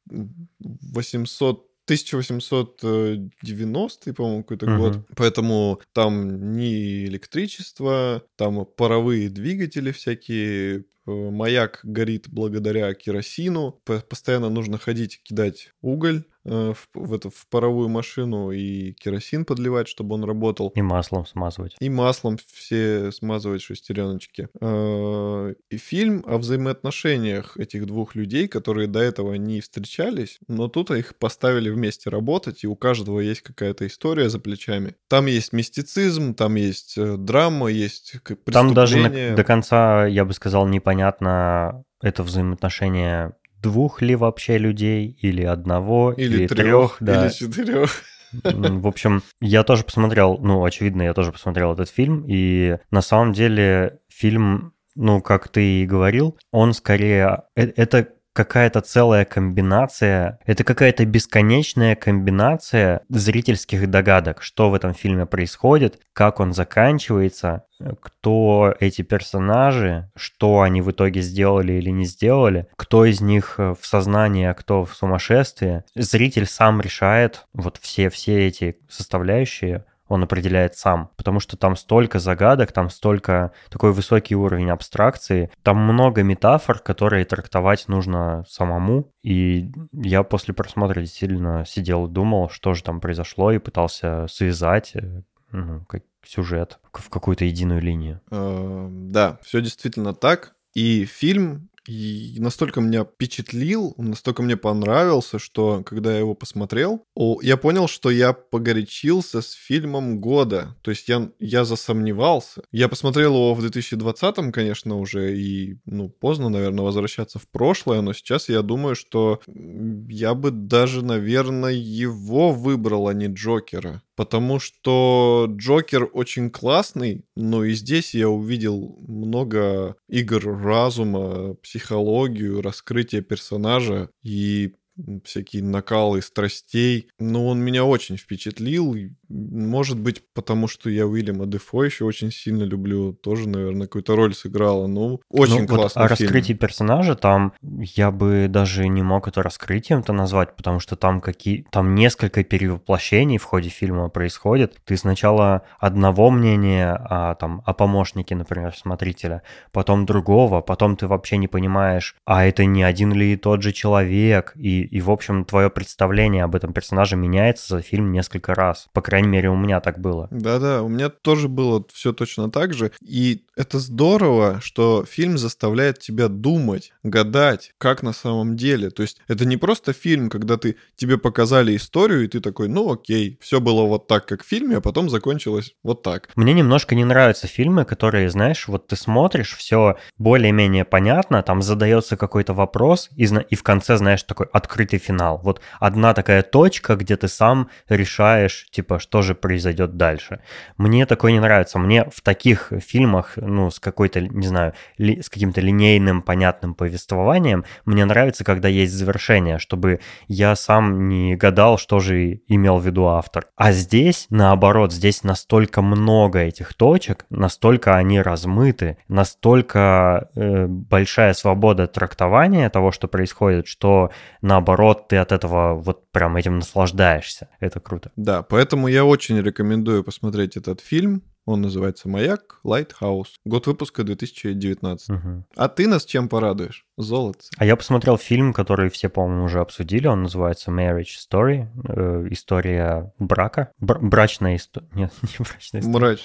800 1890, по-моему, какой-то uh-huh. год. Поэтому там ни электричество, там паровые двигатели всякие, маяк горит благодаря керосину. Постоянно нужно ходить кидать уголь э, в, в эту в паровую машину и керосин подливать, чтобы он работал. И маслом смазывать. И маслом все смазывать шестереночки. Э, и фильм о взаимоотношениях этих двух людей, которые до этого не встречались, но тут их поставили вместе работать, и у каждого есть какая-то история за плечами. Там есть мистицизм, там есть драма, есть Там даже на, до конца, я бы сказал, непонятно непонятно, это взаимоотношения двух ли вообще людей, или одного, или, или трех, да. или четырех. В общем, я тоже посмотрел, ну, очевидно, я тоже посмотрел этот фильм, и на самом деле фильм, ну, как ты и говорил, он скорее... Э, это какая-то целая комбинация, это какая-то бесконечная комбинация зрительских догадок, что в этом фильме происходит, как он заканчивается, кто эти персонажи, что они в итоге сделали или не сделали, кто из них в сознании, а кто в сумасшествии. Зритель сам решает вот все, все эти составляющие, он определяет сам, потому что там столько загадок, там столько такой высокий уровень абстракции, там много метафор, которые трактовать нужно самому, и я после просмотра действительно сидел и думал, что же там произошло, и пытался связать э, ну, как сюжет в какую-то единую линию. Э, да, все действительно так. И фильм и настолько меня впечатлил, настолько мне понравился, что когда я его посмотрел, я понял, что я погорячился с фильмом года. То есть я, я засомневался. Я посмотрел его в 2020-м, конечно, уже, и, ну, поздно, наверное, возвращаться в прошлое, но сейчас я думаю, что я бы даже, наверное, его выбрал, а не Джокера потому что Джокер очень классный, но и здесь я увидел много игр разума, психологию, раскрытие персонажа, и всякие накалы страстей. Но он меня очень впечатлил. Может быть, потому что я Уильяма Дефо еще очень сильно люблю. Тоже, наверное, какую-то роль сыграла. Ну, очень ну, классный вот фильм. О раскрытии персонажа там я бы даже не мог это раскрытием-то назвать, потому что там какие там несколько перевоплощений в ходе фильма происходит. Ты сначала одного мнения о, там, о помощнике, например, смотрителя, потом другого, потом ты вообще не понимаешь, а это не один ли тот же человек, и, и в общем, твое представление об этом персонаже меняется за фильм несколько раз. По крайней мере, у меня так было. Да-да, у меня тоже было все точно так же. И это здорово, что фильм заставляет тебя думать, гадать, как на самом деле. То есть это не просто фильм, когда ты тебе показали историю, и ты такой, ну окей, все было вот так, как в фильме, а потом закончилось вот так. Мне немножко не нравятся фильмы, которые, знаешь, вот ты смотришь, все более-менее понятно, там задается какой-то вопрос, и, и в конце, знаешь, такой открытый финал. Вот одна такая точка, где ты сам решаешь, типа, что же произойдет дальше. Мне такое не нравится. Мне в таких фильмах, ну, с какой-то, не знаю, ли, с каким-то линейным, понятным повествованием, мне нравится, когда есть завершение, чтобы я сам не гадал, что же имел в виду автор. А здесь, наоборот, здесь настолько много этих точек, настолько они размыты, настолько э, большая свобода трактования того, что происходит, что наоборот ты от этого вот прям этим наслаждаешься. Это круто. Да, поэтому я очень рекомендую посмотреть этот фильм. Он называется «Маяк Lighthouse». Год выпуска 2019. Угу. А ты нас чем порадуешь? Золото. А я посмотрел фильм, который все, по-моему, уже обсудили. Он называется Marriage Story. Э, история брака. Бр- брачная история. Нет, не брачная история. Мрач.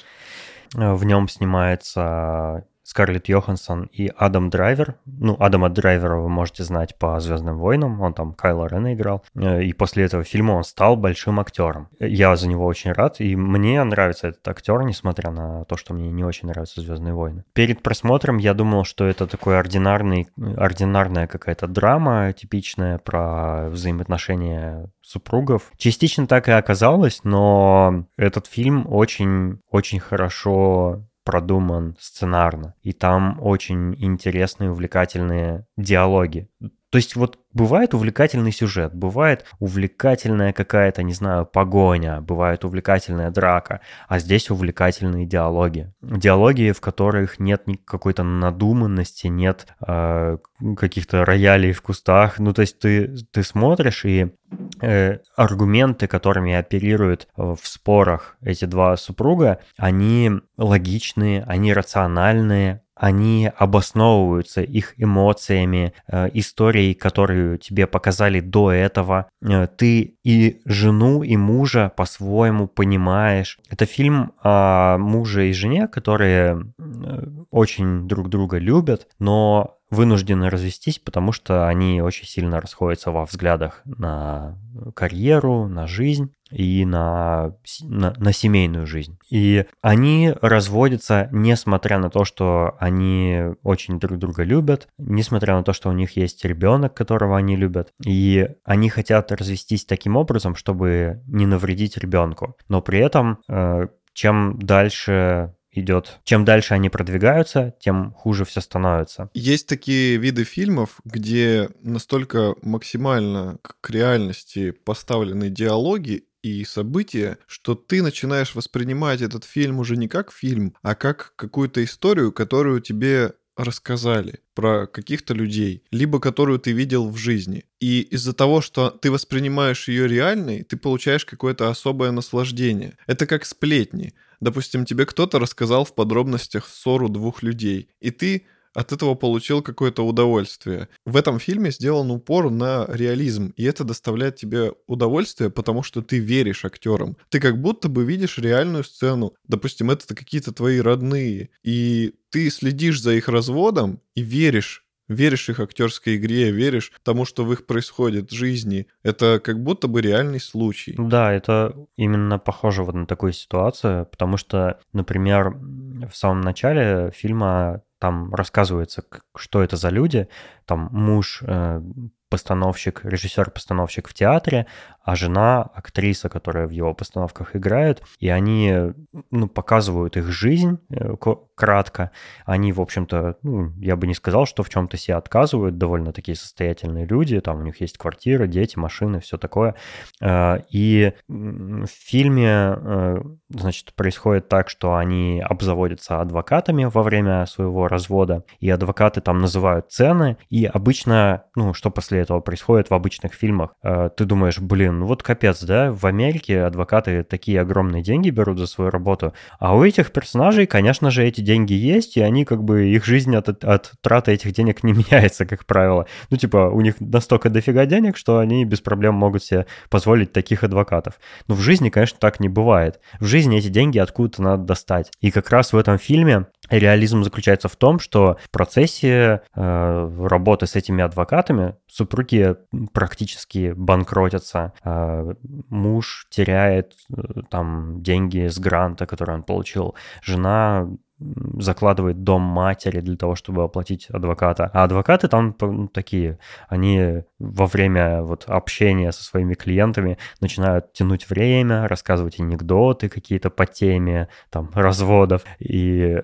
Э, в нем снимается Скарлетт Йоханссон и Адам Драйвер. Ну, Адама Драйвера вы можете знать по «Звездным войнам», он там Кайло Рена играл. Э, и после этого фильма он стал большим актером. Я за него очень рад, и мне нравится этот актер, несмотря на то, что мне не очень нравятся «Звездные войны». Перед просмотром я думал, что это такой ординарный, ординарная какая-то драма, типичная про взаимоотношения супругов. Частично так и оказалось, но этот фильм очень-очень хорошо продуман сценарно, и там очень интересные, увлекательные диалоги. То есть вот бывает увлекательный сюжет, бывает увлекательная какая-то, не знаю, погоня, бывает увлекательная драка, а здесь увлекательные диалоги. Диалоги, в которых нет какой-то надуманности, нет э, каких-то роялей в кустах. Ну, то есть ты, ты смотришь, и э, аргументы, которыми оперируют в спорах эти два супруга, они логичные, они рациональные, они обосновываются их эмоциями, э, историей, которую тебе показали до этого. Э, ты и жену, и мужа по-своему понимаешь. Это фильм о муже и жене, которые э, очень друг друга любят, но вынуждены развестись, потому что они очень сильно расходятся во взглядах на карьеру, на жизнь и на, на, на семейную жизнь. И они разводятся, несмотря на то, что они очень друг друга любят, несмотря на то, что у них есть ребенок, которого они любят. И они хотят развестись таким образом, чтобы не навредить ребенку. Но при этом, э, чем дальше идет. Чем дальше они продвигаются, тем хуже все становится. Есть такие виды фильмов, где настолько максимально к реальности поставлены диалоги и события, что ты начинаешь воспринимать этот фильм уже не как фильм, а как какую-то историю, которую тебе рассказали про каких-то людей, либо которую ты видел в жизни. И из-за того, что ты воспринимаешь ее реальной, ты получаешь какое-то особое наслаждение. Это как сплетни. Допустим, тебе кто-то рассказал в подробностях ссору двух людей, и ты от этого получил какое-то удовольствие. В этом фильме сделан упор на реализм, и это доставляет тебе удовольствие, потому что ты веришь актерам. Ты как будто бы видишь реальную сцену. Допустим, это какие-то твои родные, и ты следишь за их разводом и веришь веришь их актерской игре, веришь тому, что в их происходит в жизни. Это как будто бы реальный случай. Да, это именно похоже вот на такую ситуацию, потому что, например, в самом начале фильма там рассказывается, что это за люди. Там муж э, постановщик, режиссер-постановщик в театре, а жена актриса, которая в его постановках играет, и они ну, показывают их жизнь э, кратко. Они, в общем-то, ну, я бы не сказал, что в чем-то себе отказывают, довольно такие состоятельные люди, там у них есть квартира, дети, машины, все такое. Э, и в фильме, э, значит, происходит так, что они обзаводятся адвокатами во время своего развода, и адвокаты там называют цены, и обычно, ну, что после этого происходит в обычных фильмах, ты думаешь, блин, ну вот капец, да, в Америке адвокаты такие огромные деньги берут за свою работу, а у этих персонажей, конечно же, эти деньги есть, и они как бы, их жизнь от, от траты этих денег не меняется, как правило. Ну, типа, у них настолько дофига денег, что они без проблем могут себе позволить таких адвокатов. Но в жизни, конечно, так не бывает. В жизни эти деньги откуда-то надо достать. И как раз в этом фильме Реализм заключается в том, что в процессе э, работы с этими адвокатами супруги практически банкротятся. Э, муж теряет э, там деньги с гранта, который он получил. Жена закладывает дом матери для того, чтобы оплатить адвоката. А адвокаты там ну, такие, они во время вот общения со своими клиентами начинают тянуть время, рассказывать анекдоты какие-то по теме там разводов. И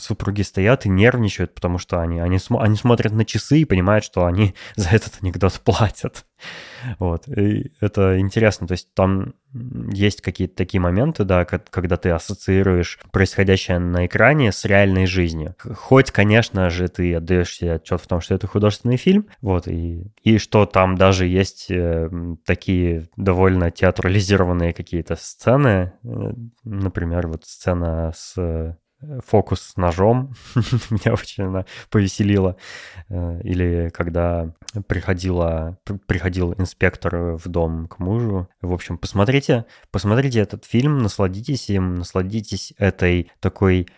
супруги стоят и нервничают, потому что они, они, см- они смотрят на часы и понимают, что они за этот анекдот платят. Вот. И это интересно. То есть там есть какие-то такие моменты, да, когда ты ассоциируешь происходящее на экране с реальной жизнью. Хоть, конечно же, ты отдаешь себе отчет в том, что это художественный фильм, вот, и, и что там даже есть э, такие довольно театрализированные какие-то сцены, э, например, вот сцена с фокус с ножом меня очень она повеселила. Э, или когда приходила, приходил инспектор в дом к мужу. В общем, посмотрите, посмотрите этот фильм, насладитесь им, насладитесь этой такой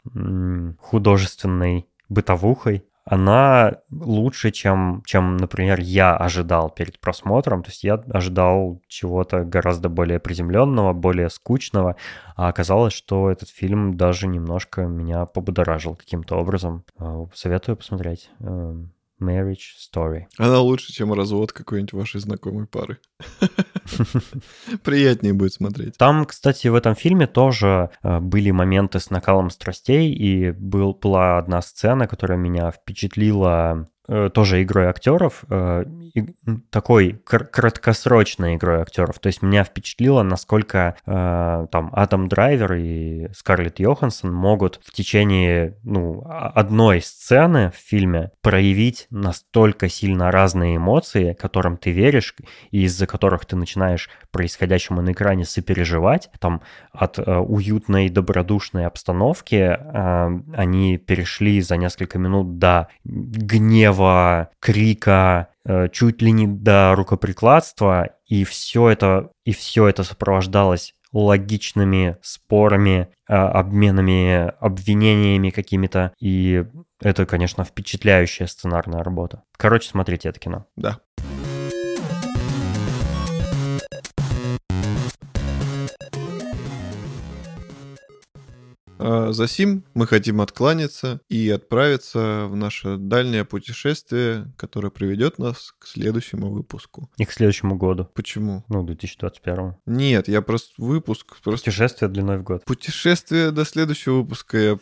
художественной бытовухой, она лучше, чем, чем, например, я ожидал перед просмотром. То есть я ожидал чего-то гораздо более приземленного, более скучного, а оказалось, что этот фильм даже немножко меня побудоражил каким-то образом. А, советую посмотреть. Marriage Story. Она лучше, чем развод какой-нибудь вашей знакомой пары. Приятнее будет смотреть. Там, кстати, в этом фильме тоже э, были моменты с накалом страстей, и был, была одна сцена, которая меня впечатлила тоже игрой актеров, э, такой краткосрочной игрой актеров. То есть меня впечатлило, насколько э, там Адам Драйвер и Скарлетт Йоханссон могут в течение ну, одной сцены в фильме проявить настолько сильно разные эмоции, которым ты веришь, и из-за которых ты начинаешь происходящему на экране сопереживать. Там от уютной, добродушной обстановки они перешли за несколько минут до гнева гнева, крика, э, чуть ли не до рукоприкладства, и все это, и все это сопровождалось логичными спорами, э, обменами, обвинениями какими-то. И это, конечно, впечатляющая сценарная работа. Короче, смотрите это кино. Да. А, за сим мы хотим откланяться и отправиться в наше дальнее путешествие, которое приведет нас к следующему выпуску. И к следующему году. Почему? Ну, 2021. Нет, я просто выпуск... Просто... Путешествие длиной в год. Путешествие до следующего выпуска. Я...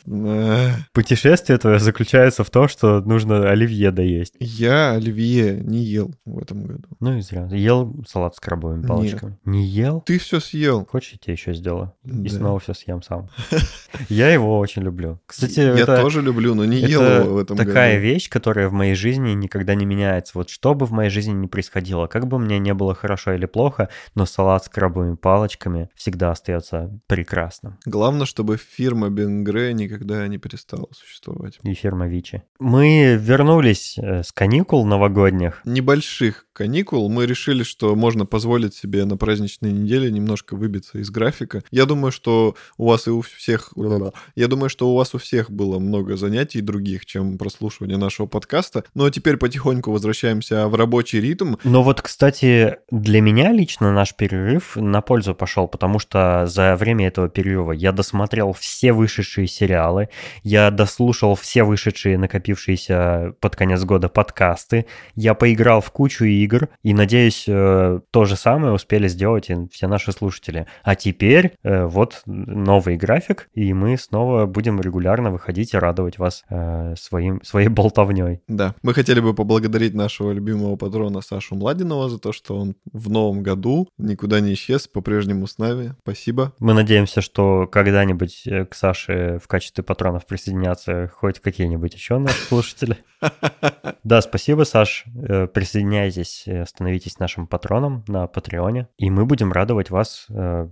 Путешествие твое заключается в том, что нужно оливье доесть. Я оливье не ел в этом году. Ну и зря. Ел салат с крабовыми палочками. Нет. Не ел? Ты все съел. Хочешь, я тебе еще сделаю? Да. И снова все съем сам. Я его очень люблю. Кстати, я это, тоже люблю, но не ел его в этом такая году. вещь, которая в моей жизни никогда не меняется. Вот что бы в моей жизни ни происходило, как бы мне не было хорошо или плохо, но салат с крабовыми палочками всегда остается прекрасным. Главное, чтобы фирма Бенгре никогда не перестала существовать. И фирма Вичи. Мы вернулись э, с каникул новогодних. Небольших каникул. Мы решили, что можно позволить себе на праздничной неделе немножко выбиться из графика. Я думаю, что у вас и у всех Я думаю, что у вас у всех было много занятий других, чем прослушивание нашего подкаста. Ну а теперь потихоньку возвращаемся в рабочий ритм. Но вот, кстати, для меня лично наш перерыв на пользу пошел, потому что за время этого перерыва я досмотрел все вышедшие сериалы, я дослушал все вышедшие накопившиеся под конец года подкасты, я поиграл в кучу игр, и, надеюсь, э, то же самое успели сделать и все наши слушатели. А теперь э, вот новый график, и мы снова будем регулярно выходить и радовать вас э, своим, своей болтовней. Да, мы хотели бы поблагодарить нашего любимого патрона Сашу Младинова за то, что он в новом году никуда не исчез, по-прежнему с нами. Спасибо. Мы надеемся, что когда-нибудь к Саше в качестве патронов присоединятся хоть какие-нибудь еще наши слушатели. Да, спасибо, Саш. Присоединяйтесь, становитесь нашим патроном на Патреоне, и мы будем радовать вас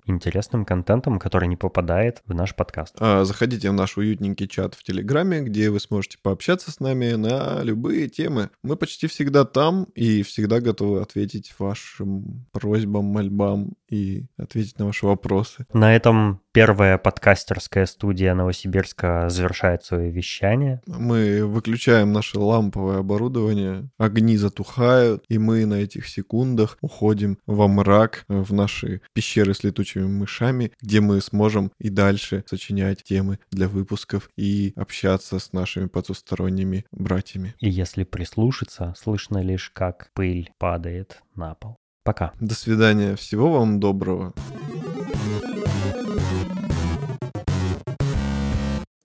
интересным контентом, который не попадает в наш подкаст. А, заходите в наш уютненький чат в Телеграме, где вы сможете пообщаться с нами на любые темы. Мы почти всегда там и всегда готовы ответить вашим просьбам, мольбам и ответить на ваши вопросы. На этом первая подкастерская студия Новосибирска завершает свое вещание. Мы выключаем наше ламповое оборудование, огни затухают, и мы на этих секундах уходим во мрак, в наши пещеры с летучими мышами, где мы сможем и дальше сочинять темы для выпусков и общаться с нашими потусторонними братьями. И если прислушаться, слышно лишь, как пыль падает на пол. Пока. До свидания. Всего вам доброго.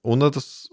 У нас...